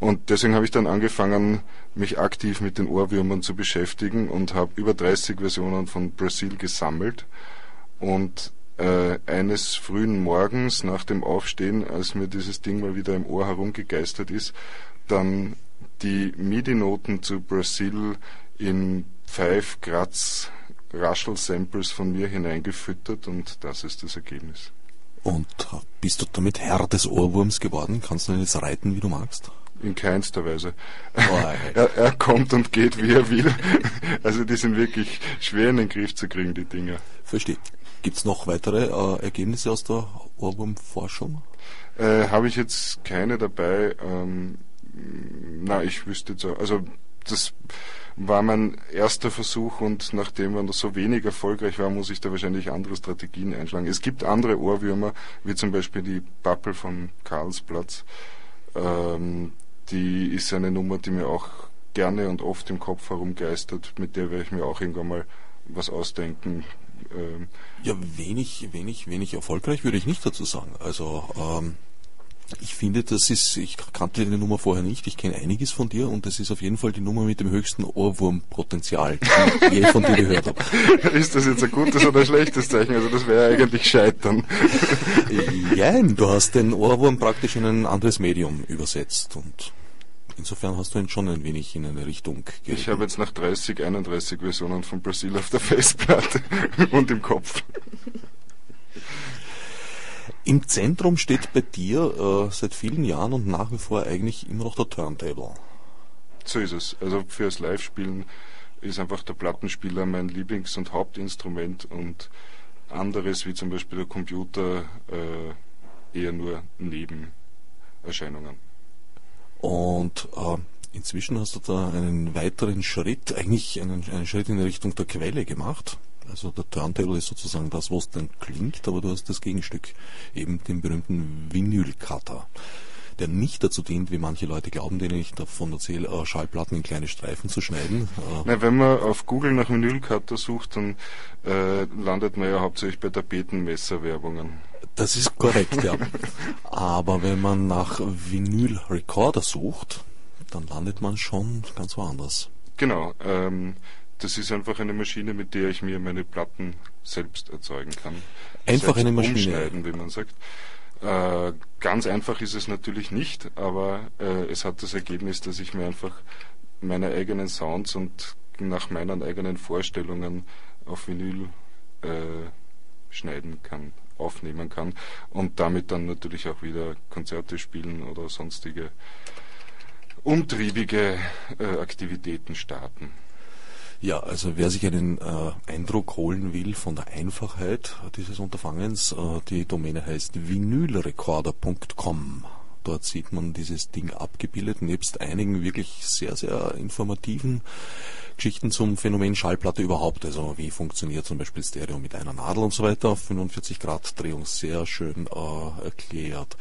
Und deswegen habe ich dann angefangen, mich aktiv mit den Ohrwürmern zu beschäftigen und habe über 30 Versionen von Brasil gesammelt. Und äh, eines frühen Morgens nach dem Aufstehen, als mir dieses Ding mal wieder im Ohr herumgegeistert ist, dann die MIDI-Noten zu Brasil in Pfeif, Graz, Raschel-Samples von mir hineingefüttert und das ist das Ergebnis. Und bist du damit Herr des Ohrwurms geworden? Kannst du ihn jetzt reiten, wie du magst? In keinster Weise. <laughs> er, er, kommt und geht, wie er will. Also die sind wirklich schwer in den Griff zu kriegen, die Dinger. Verstehe. Gibt es noch weitere äh, Ergebnisse aus der Ohrwurmforschung? Äh, Habe ich jetzt keine dabei. Ähm, na, ich wüsste jetzt auch. Also das war mein erster Versuch und nachdem man so wenig erfolgreich war, muss ich da wahrscheinlich andere Strategien einschlagen. Es gibt andere Ohrwürmer, wie zum Beispiel die Pappel von Karlsplatz. Ähm, die ist eine Nummer, die mir auch gerne und oft im Kopf herumgeistert, mit der werde ich mir auch irgendwann mal was ausdenken. Ähm, ja, wenig, wenig, wenig erfolgreich würde ich nicht dazu sagen. Also ähm, ich finde, das ist, ich kannte die Nummer vorher nicht, ich kenne einiges von dir und das ist auf jeden Fall die Nummer mit dem höchsten Ohrwurmpotenzial, die ich je von dir gehört habe. <laughs> Ist das jetzt ein gutes oder ein schlechtes Zeichen? Also das wäre eigentlich Scheitern. <laughs> Nein, du hast den Ohrwurm praktisch in ein anderes Medium übersetzt und insofern hast du ihn schon ein wenig in eine Richtung geritten. Ich habe jetzt nach 30, 31 Versionen von Brasil auf der Festplatte <laughs> und im Kopf. Im Zentrum steht bei dir äh, seit vielen Jahren und nach wie vor eigentlich immer noch der Turntable. So ist es. Also fürs Live-Spielen ist einfach der Plattenspieler mein Lieblings- und Hauptinstrument und anderes wie zum Beispiel der Computer äh, eher nur Nebenerscheinungen. Und äh, inzwischen hast du da einen weiteren Schritt, eigentlich einen, einen Schritt in Richtung der Quelle gemacht. Also der Turntable ist sozusagen das, was dann klingt, aber du hast das Gegenstück, eben den berühmten Vinylcutter, der nicht dazu dient, wie manche Leute glauben, denen ich davon erzähle, äh, Schallplatten in kleine Streifen zu schneiden. Äh, Na, wenn man auf Google nach Vinylcutter sucht, dann äh, landet man ja hauptsächlich bei Tapetenmesserwerbungen. Das ist korrekt, ja. <laughs> Aber wenn man nach Vinyl-Recorder sucht, dann landet man schon ganz woanders. Genau. Ähm, das ist einfach eine Maschine, mit der ich mir meine Platten selbst erzeugen kann. Einfach selbst eine Maschine. Umschneiden, wie man sagt. Äh, ganz einfach ist es natürlich nicht, aber äh, es hat das Ergebnis, dass ich mir einfach meine eigenen Sounds und nach meinen eigenen Vorstellungen auf Vinyl äh, schneiden kann, aufnehmen kann und damit dann natürlich auch wieder Konzerte spielen oder sonstige umtriebige äh, Aktivitäten starten. Ja, also wer sich einen äh, Eindruck holen will von der Einfachheit dieses Unterfangens, äh, die Domäne heißt vinylrecorder.com. Dort sieht man dieses Ding abgebildet, nebst einigen wirklich sehr, sehr informativen Geschichten zum Phänomen Schallplatte überhaupt. Also wie funktioniert zum Beispiel Stereo mit einer Nadel und so weiter auf 45 Grad Drehung sehr schön äh, erklärt.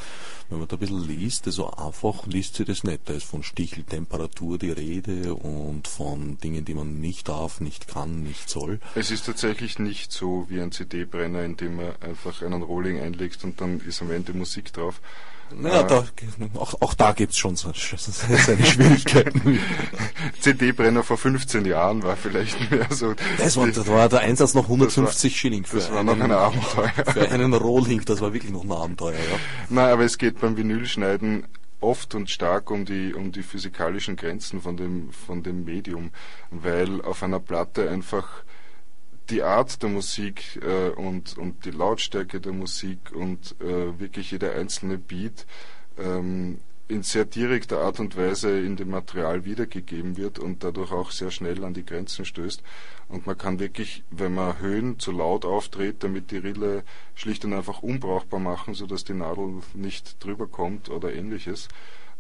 Wenn man da ein bisschen liest, also einfach liest sich das nicht. Da ist von Sticheltemperatur die Rede und von Dingen, die man nicht darf, nicht kann, nicht soll. Es ist tatsächlich nicht so wie ein CD-Brenner, in dem man einfach einen Rolling einlegt und dann ist am Ende Musik drauf naja, da, auch, auch da gibt's schon so, <laughs> seine Schwierigkeiten. CD-Brenner vor 15 Jahren war vielleicht mehr so. Das war, das war der Einsatz noch 150 war, Schilling für Das war einen, noch ein Abenteuer. Für einen Rohling, das war wirklich noch ein Abenteuer, ja. Nein, aber es geht beim Vinylschneiden oft und stark um die, um die physikalischen Grenzen von dem, von dem Medium, weil auf einer Platte einfach die Art der Musik äh, und, und die Lautstärke der Musik und äh, wirklich jeder einzelne Beat ähm, in sehr direkter Art und Weise in dem Material wiedergegeben wird und dadurch auch sehr schnell an die Grenzen stößt. Und man kann wirklich, wenn man Höhen zu laut auftritt, damit die Rille schlicht und einfach unbrauchbar machen, sodass die Nadel nicht drüber kommt oder ähnliches.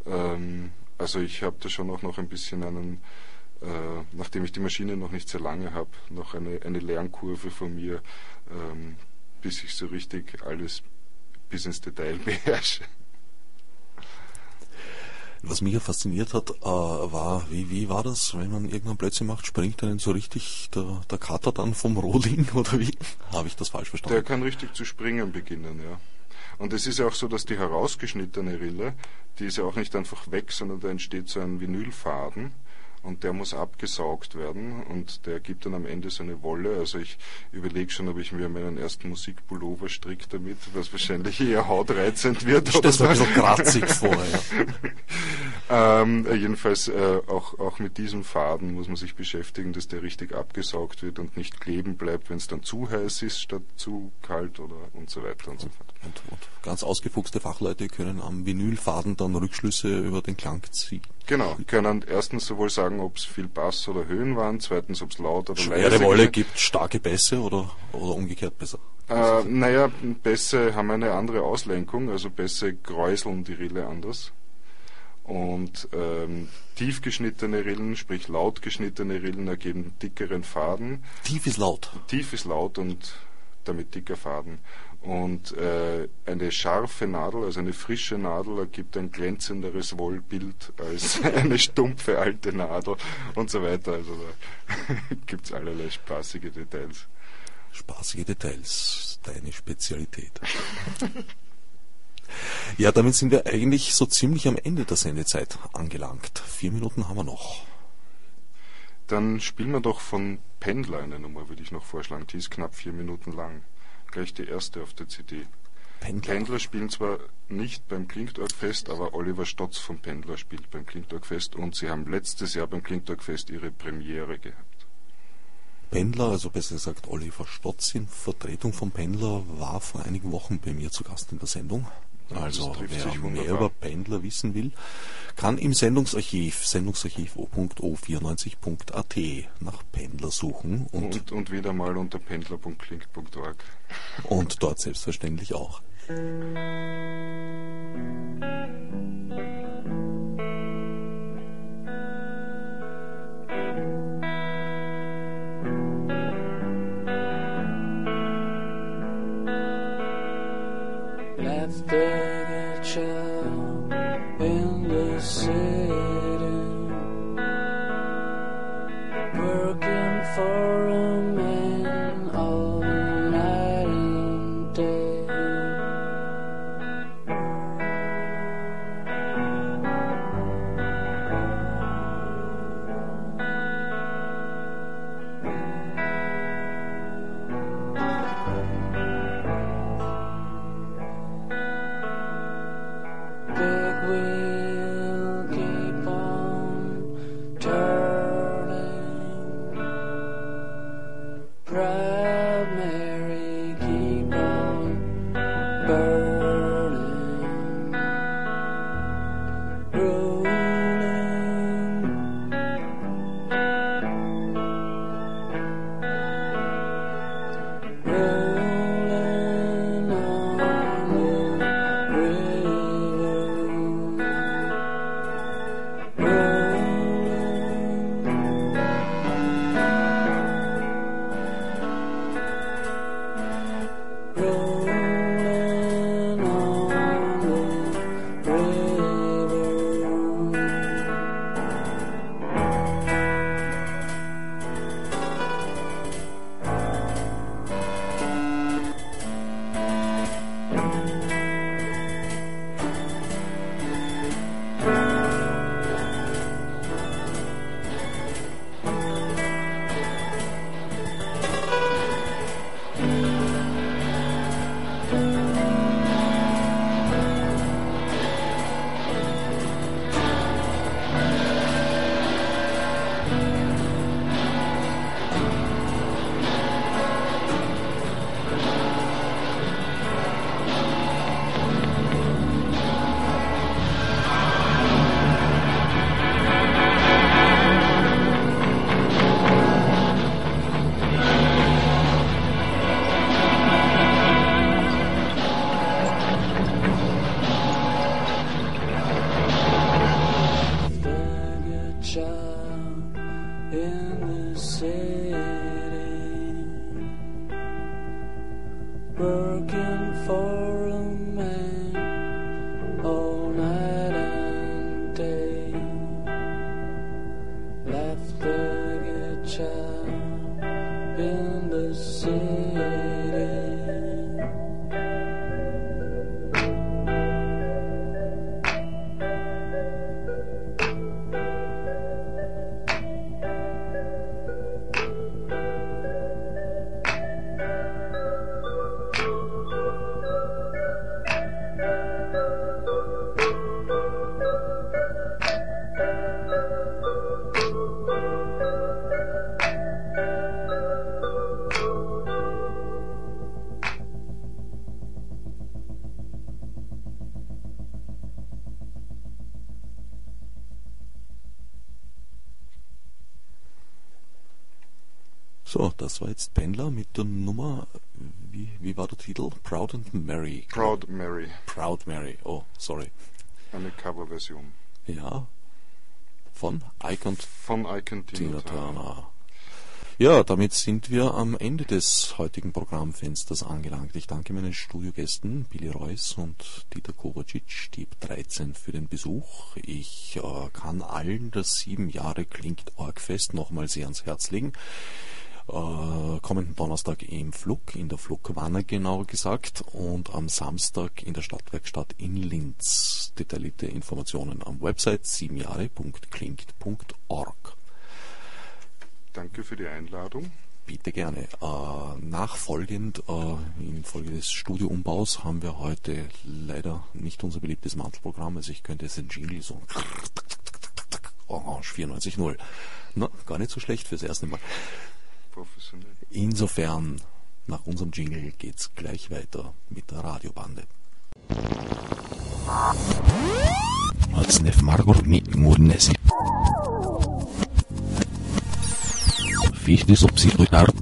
Ähm, also ich habe da schon auch noch ein bisschen einen, nachdem ich die Maschine noch nicht sehr lange habe, noch eine, eine Lernkurve von mir, ähm, bis ich so richtig alles bis ins Detail <laughs> beherrsche. Was mich ja fasziniert hat, äh, war, wie, wie war das, wenn man irgendwann Plätze macht, springt einen so richtig der, der Kater dann vom Rohling <laughs> oder wie? Habe ich das falsch verstanden? Der kann richtig zu springen beginnen, ja. Und es ist ja auch so, dass die herausgeschnittene Rille, die ist ja auch nicht einfach weg, sondern da entsteht so ein Vinylfaden und der muss abgesaugt werden und der gibt dann am Ende so eine Wolle. Also ich überlege schon, ob ich mir meinen ersten Musikpullover stricke damit, was wahrscheinlich eher hautreizend wird. Ich das mir bisschen kratzig vor. Ja. <laughs> ähm, jedenfalls äh, auch, auch mit diesem Faden muss man sich beschäftigen, dass der richtig abgesaugt wird und nicht kleben bleibt, wenn es dann zu heiß ist statt zu kalt oder und so weiter und so fort. Und, und ganz ausgefuchste Fachleute können am Vinylfaden dann Rückschlüsse über den Klang ziehen. Genau, können erstens sowohl sagen, ob es viel Bass oder Höhen waren, zweitens, ob es laut oder Schwere leise Wolle gibt starke Bässe oder, oder umgekehrt besser? Äh, naja, Bässe haben eine andere Auslenkung, also Bässe kräuseln die Rille anders. Und ähm, tief geschnittene Rillen, sprich laut geschnittene Rillen, ergeben dickeren Faden. Tief ist laut. Tief ist laut und damit dicker Faden. Und äh, eine scharfe Nadel, also eine frische Nadel, ergibt ein glänzenderes Wollbild als <laughs> eine stumpfe alte Nadel und so weiter. Also da <laughs> gibt es allerlei spaßige Details. Spaßige Details, deine Spezialität. <laughs> ja, damit sind wir eigentlich so ziemlich am Ende der Sendezeit angelangt. Vier Minuten haben wir noch. Dann spielen wir doch von Pendler eine Nummer, würde ich noch vorschlagen. Die ist knapp vier Minuten lang gleich die erste auf der CD. Pendler. Pendler spielen zwar nicht beim Klingtorgfest, aber Oliver Stotz vom Pendler spielt beim Klingtorgfest und sie haben letztes Jahr beim Klingtorgfest ihre Premiere gehabt. Pendler, also besser gesagt Oliver Stotz in Vertretung vom Pendler, war vor einigen Wochen bei mir zu Gast in der Sendung. Also wer mehr über Pendler wissen will, kann im Sendungsarchiv, sendungsarchiv.o94.at nach Pendler suchen. Und, und, und wieder mal unter pendler.klingt.org. Und dort selbstverständlich auch. In the city, working for jetzt Pendler mit der Nummer, wie, wie war der Titel? Proud and Mary. Proud Mary. Proud Mary, oh, sorry. Eine Coverversion. Ja. Von Icon Von Icon Tina Turner. Ja, damit sind wir am Ende des heutigen Programmfensters angelangt. Ich danke meinen Studiogästen Billy Reuss und Dieter Kovacic, die 13 für den Besuch. Ich äh, kann allen das sieben Jahre klingt Orgfest nochmal sehr ans Herz legen. Äh, kommenden Donnerstag im Flug, in der Flugwanne genauer gesagt, und am Samstag in der Stadtwerkstatt in Linz. Detaillierte Informationen am Website siebenjahre.klingt.org. Danke für die Einladung. Bitte gerne. Äh, nachfolgend, äh, infolge des Studioumbaus, haben wir heute leider nicht unser beliebtes Mantelprogramm. Also ich könnte jetzt den Jingle so Orange 94.0. Na, gar nicht so schlecht fürs erste Mal. Professionell. Insofern, nach unserem Jingle geht's gleich weiter mit der Radiobande. Fichtes obsidruitar